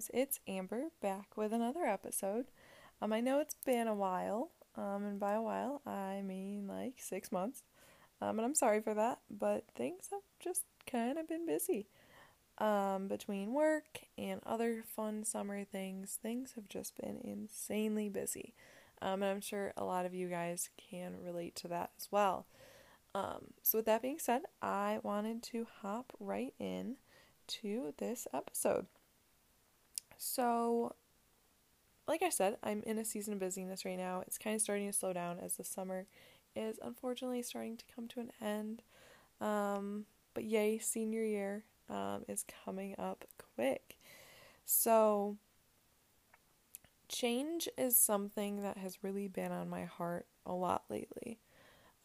guys, it's Amber back with another episode. Um, I know it's been a while, um, and by a while I mean like six months, um, and I'm sorry for that, but things have just kind of been busy. Um, between work and other fun summer things, things have just been insanely busy. Um, and I'm sure a lot of you guys can relate to that as well. Um, so, with that being said, I wanted to hop right in to this episode. So, like I said, I'm in a season of busyness right now. It's kind of starting to slow down as the summer is unfortunately starting to come to an end. Um, but yay, senior year um, is coming up quick. So, change is something that has really been on my heart a lot lately.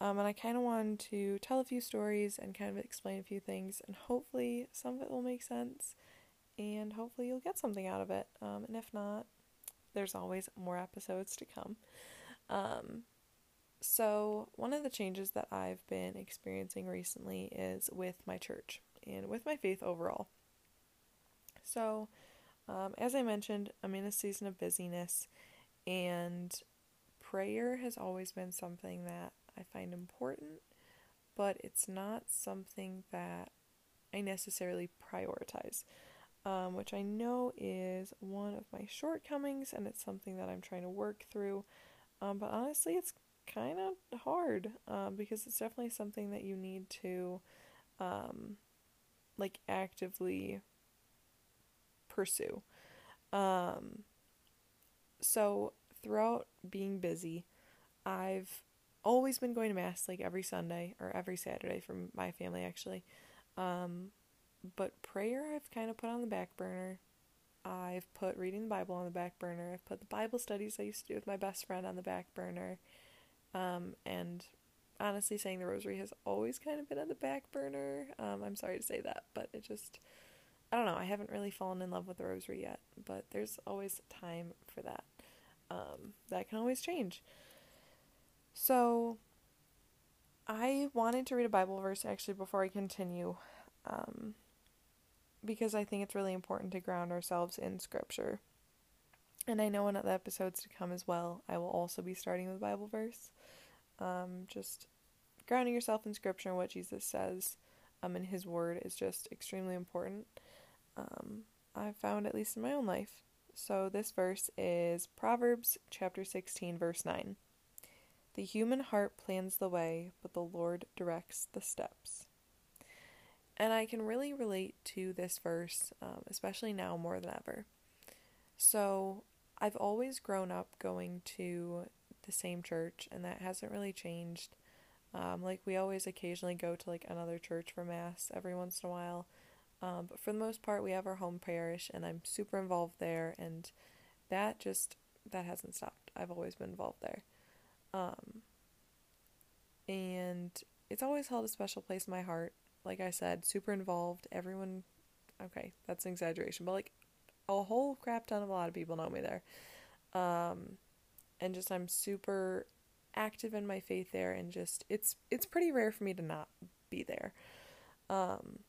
Um, and I kind of wanted to tell a few stories and kind of explain a few things, and hopefully some of it will make sense and hopefully you'll get something out of it. Um, and if not, there's always more episodes to come. Um, so, one of the changes that I've been experiencing recently is with my church and with my faith overall. So, um, as I mentioned, I'm in a season of busyness, and prayer has always been something that I find important, but it's not something that I necessarily prioritize um, which I know is one of my shortcomings, and it's something that I'm trying to work through. Um, but honestly, it's kind of hard um, because it's definitely something that you need to, um, like, actively pursue. Um, so throughout being busy, I've always been going to mass like every Sunday or every Saturday from my family actually. Um, but prayer I've kind of put on the back burner. I've put reading the Bible on the back burner. I've put the Bible studies I used to do with my best friend on the back burner. Um, and honestly, saying the rosary has always kind of been on the back burner. Um, I'm sorry to say that, but it just, I don't know, I haven't really fallen in love with the rosary yet, but there's always time for that. Um, that can always change. So, I wanted to read a Bible verse actually before I continue. Um, because I think it's really important to ground ourselves in Scripture. And I know in other episodes to come as well, I will also be starting with Bible verse. Um, just grounding yourself in Scripture and what Jesus says um, in His Word is just extremely important. Um, I've found, at least in my own life. So this verse is Proverbs chapter 16, verse 9. The human heart plans the way, but the Lord directs the steps. And I can really relate to this verse, um, especially now more than ever. So, I've always grown up going to the same church, and that hasn't really changed. Um, like, we always occasionally go to like another church for Mass every once in a while. Um, but for the most part, we have our home parish, and I'm super involved there, and that just that hasn't stopped. I've always been involved there. Um, and it's always held a special place in my heart like I said, super involved. Everyone, okay, that's an exaggeration, but like a whole crap ton of a lot of people know me there. Um, and just I'm super active in my faith there, and just it's it's pretty rare for me to not be there. Um,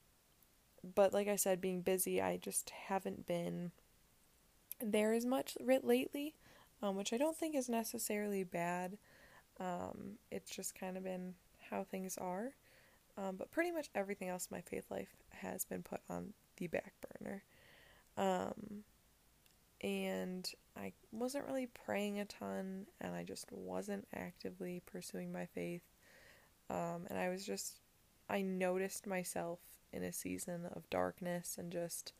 but like I said, being busy, I just haven't been there as much lately, um, which I don't think is necessarily bad. Um, it's just kind of been how things are. Um, but pretty much everything else in my faith life has been put on the back burner. Um, and I wasn't really praying a ton, and I just wasn't actively pursuing my faith. Um, and I was just, I noticed myself in a season of darkness and just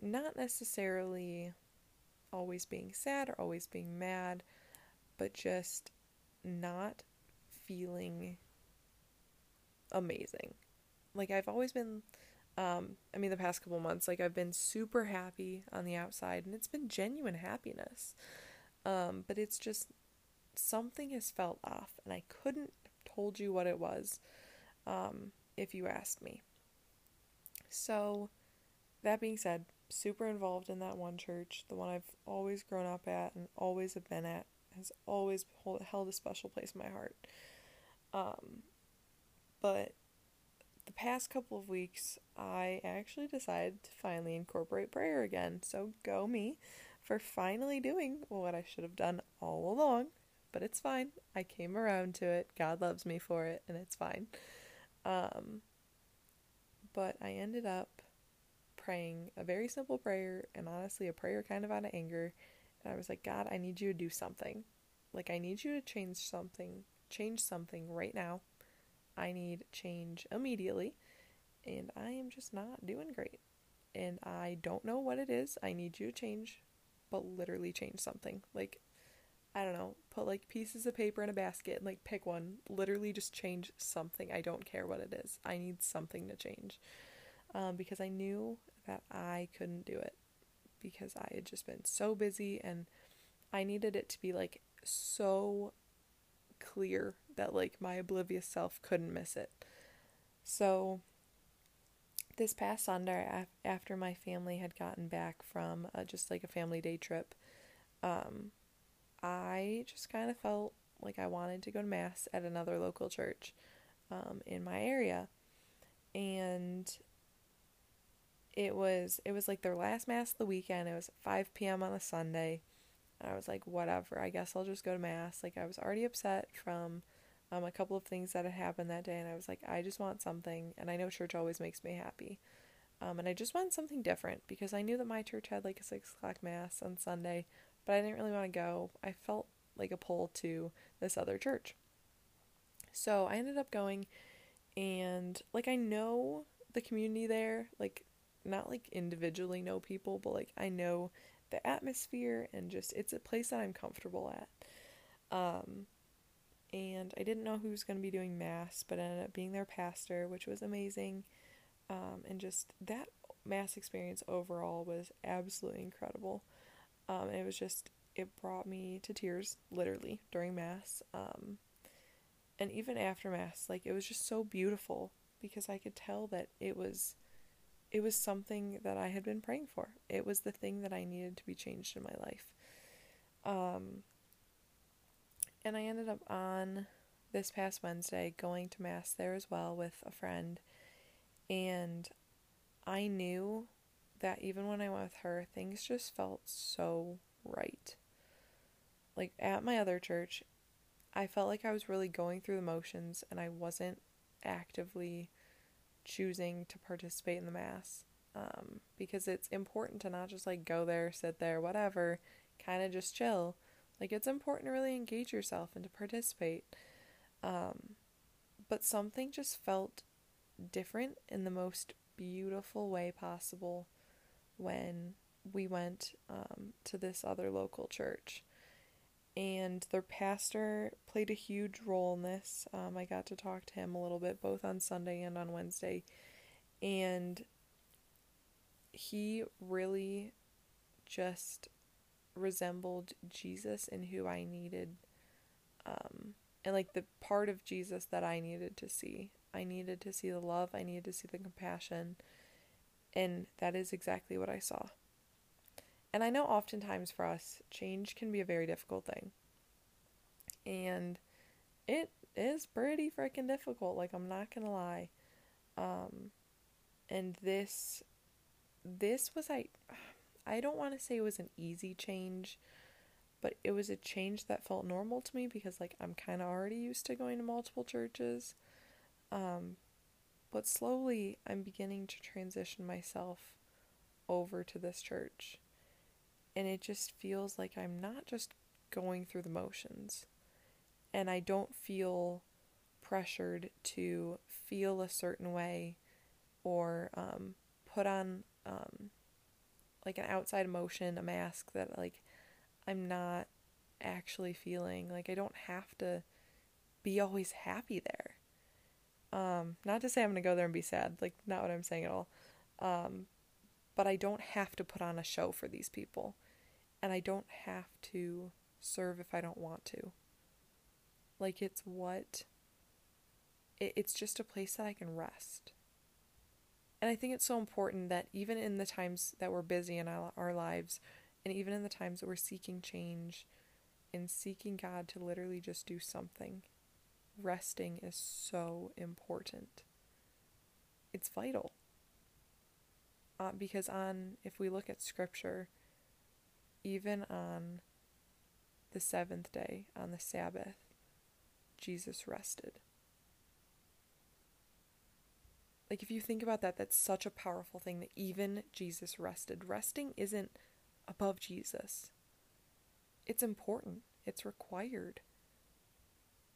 not necessarily always being sad or always being mad, but just not feeling amazing. Like I've always been um I mean the past couple months like I've been super happy on the outside and it's been genuine happiness. Um but it's just something has felt off and I couldn't have told you what it was um if you asked me. So that being said, super involved in that one church, the one I've always grown up at and always have been at, has always hold, held a special place in my heart. Um, but the past couple of weeks, I actually decided to finally incorporate prayer again. So go me for finally doing what I should have done all along, but it's fine. I came around to it. God loves me for it, and it's fine. Um, but I ended up praying a very simple prayer, and honestly, a prayer kind of out of anger. And I was like, God, I need you to do something. Like, I need you to change something, change something right now. I need change immediately, and I am just not doing great. And I don't know what it is. I need you to change, but literally change something. Like, I don't know, put like pieces of paper in a basket and like pick one. Literally just change something. I don't care what it is. I need something to change. Um, because I knew that I couldn't do it because I had just been so busy and I needed it to be like so clear that like my oblivious self couldn't miss it. So this past Sunday after my family had gotten back from uh, just like a family day trip, um, I just kind of felt like I wanted to go to mass at another local church um, in my area, and it was it was like their last mass of the weekend. It was 5 p.m. on a Sunday. And I was like, whatever. I guess I'll just go to mass. Like I was already upset from um, a couple of things that had happened that day, and I was like, I just want something. And I know church always makes me happy. Um, and I just wanted something different because I knew that my church had like a six o'clock mass on Sunday, but I didn't really want to go. I felt like a pull to this other church. So I ended up going, and like I know the community there, like not like individually know people, but like I know the atmosphere and just it's a place that I'm comfortable at. Um, and I didn't know who was going to be doing mass, but ended up being their pastor, which was amazing. Um, and just that mass experience overall was absolutely incredible. Um, it was just it brought me to tears literally during mass. Um, and even after mass, like it was just so beautiful because I could tell that it was it was something that I had been praying for. It was the thing that I needed to be changed in my life. Um, and I ended up on this past Wednesday going to Mass there as well with a friend. And I knew that even when I went with her, things just felt so right. Like at my other church, I felt like I was really going through the motions and I wasn't actively choosing to participate in the mass um, because it's important to not just like go there, sit there, whatever, kind of just chill. Like it's important to really engage yourself and to participate. Um, but something just felt different in the most beautiful way possible when we went um, to this other local church and their pastor played a huge role in this. Um, I got to talk to him a little bit both on Sunday and on Wednesday, and he really just resembled Jesus in who I needed, um, and like the part of Jesus that I needed to see. I needed to see the love, I needed to see the compassion, and that is exactly what I saw. And I know oftentimes for us, change can be a very difficult thing. And it is pretty freaking difficult, like I'm not going to lie. Um and this this was I I don't want to say it was an easy change, but it was a change that felt normal to me because like I'm kind of already used to going to multiple churches. Um but slowly I'm beginning to transition myself over to this church and it just feels like I'm not just going through the motions. And I don't feel pressured to feel a certain way or um, put on um, like an outside emotion, a mask that like I'm not actually feeling. Like I don't have to be always happy there. Um, not to say I'm gonna go there and be sad, like not what I'm saying at all. Um, but I don't have to put on a show for these people. And I don't have to serve if I don't want to. Like, it's what. It, it's just a place that I can rest. And I think it's so important that even in the times that we're busy in our, our lives, and even in the times that we're seeking change and seeking God to literally just do something, resting is so important. it's vital. Uh, because on if we look at scripture, even on the seventh day on the Sabbath, Jesus rested. Like, if you think about that, that's such a powerful thing that even Jesus rested. Resting isn't above Jesus, it's important, it's required.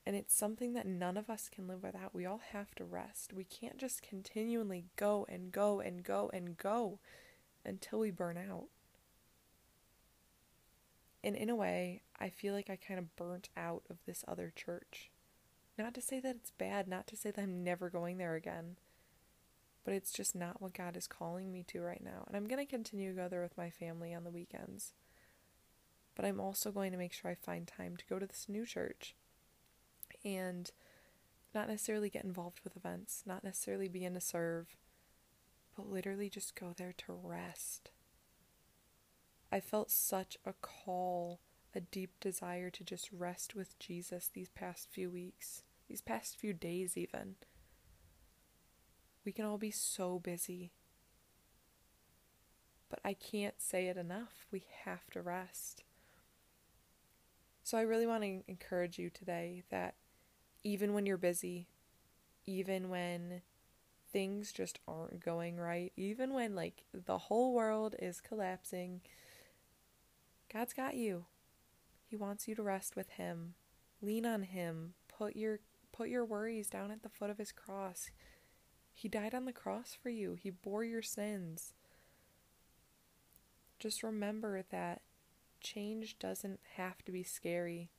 And it's something that none of us can live without. We all have to rest. We can't just continually go and go and go and go until we burn out. And in a way, I feel like I kind of burnt out of this other church. Not to say that it's bad, not to say that I'm never going there again, but it's just not what God is calling me to right now. And I'm going to continue to go there with my family on the weekends. But I'm also going to make sure I find time to go to this new church and not necessarily get involved with events, not necessarily begin to serve, but literally just go there to rest. I felt such a call, a deep desire to just rest with Jesus these past few weeks, these past few days, even. We can all be so busy. But I can't say it enough. We have to rest. So I really want to encourage you today that even when you're busy, even when things just aren't going right, even when like the whole world is collapsing, God's got you. He wants you to rest with him. Lean on him. Put your put your worries down at the foot of his cross. He died on the cross for you. He bore your sins. Just remember that change doesn't have to be scary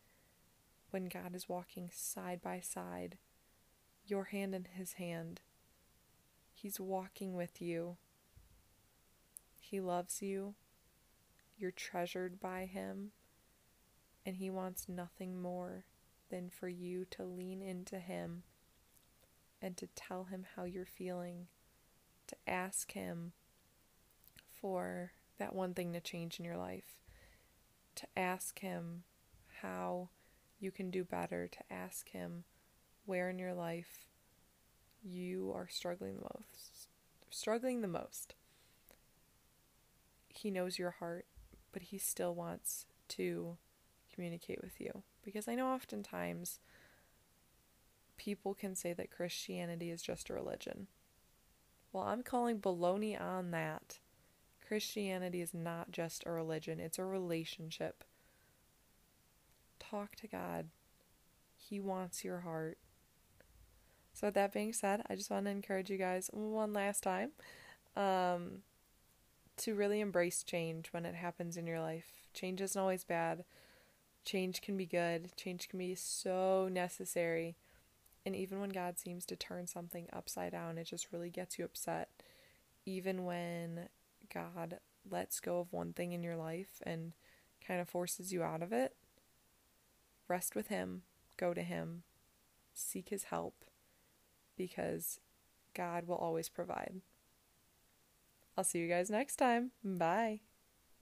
when God is walking side by side, your hand in his hand. He's walking with you. He loves you. You're treasured by Him, and He wants nothing more than for you to lean into Him and to tell Him how you're feeling, to ask Him for that one thing to change in your life, to ask Him how you can do better, to ask Him where in your life you are struggling the most. Struggling the most. He knows your heart but he still wants to communicate with you. Because I know oftentimes people can say that Christianity is just a religion. Well, I'm calling baloney on that. Christianity is not just a religion, it's a relationship. Talk to God. He wants your heart. So, with that being said, I just want to encourage you guys one last time. Um, to really embrace change when it happens in your life. Change isn't always bad. Change can be good. Change can be so necessary. And even when God seems to turn something upside down, it just really gets you upset. Even when God lets go of one thing in your life and kind of forces you out of it, rest with Him, go to Him, seek His help, because God will always provide. I'll see you guys next time. Bye.